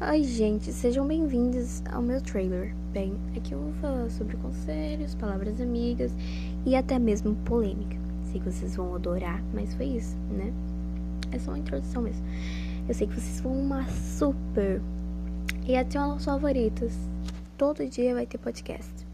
Oi, gente, sejam bem-vindos ao meu trailer. Bem, aqui eu vou falar sobre conselhos, palavras amigas e até mesmo polêmica. Sei que vocês vão adorar, mas foi isso, né? É só uma introdução mesmo. Eu sei que vocês vão uma super. E até os favoritos. Todo dia vai ter podcast.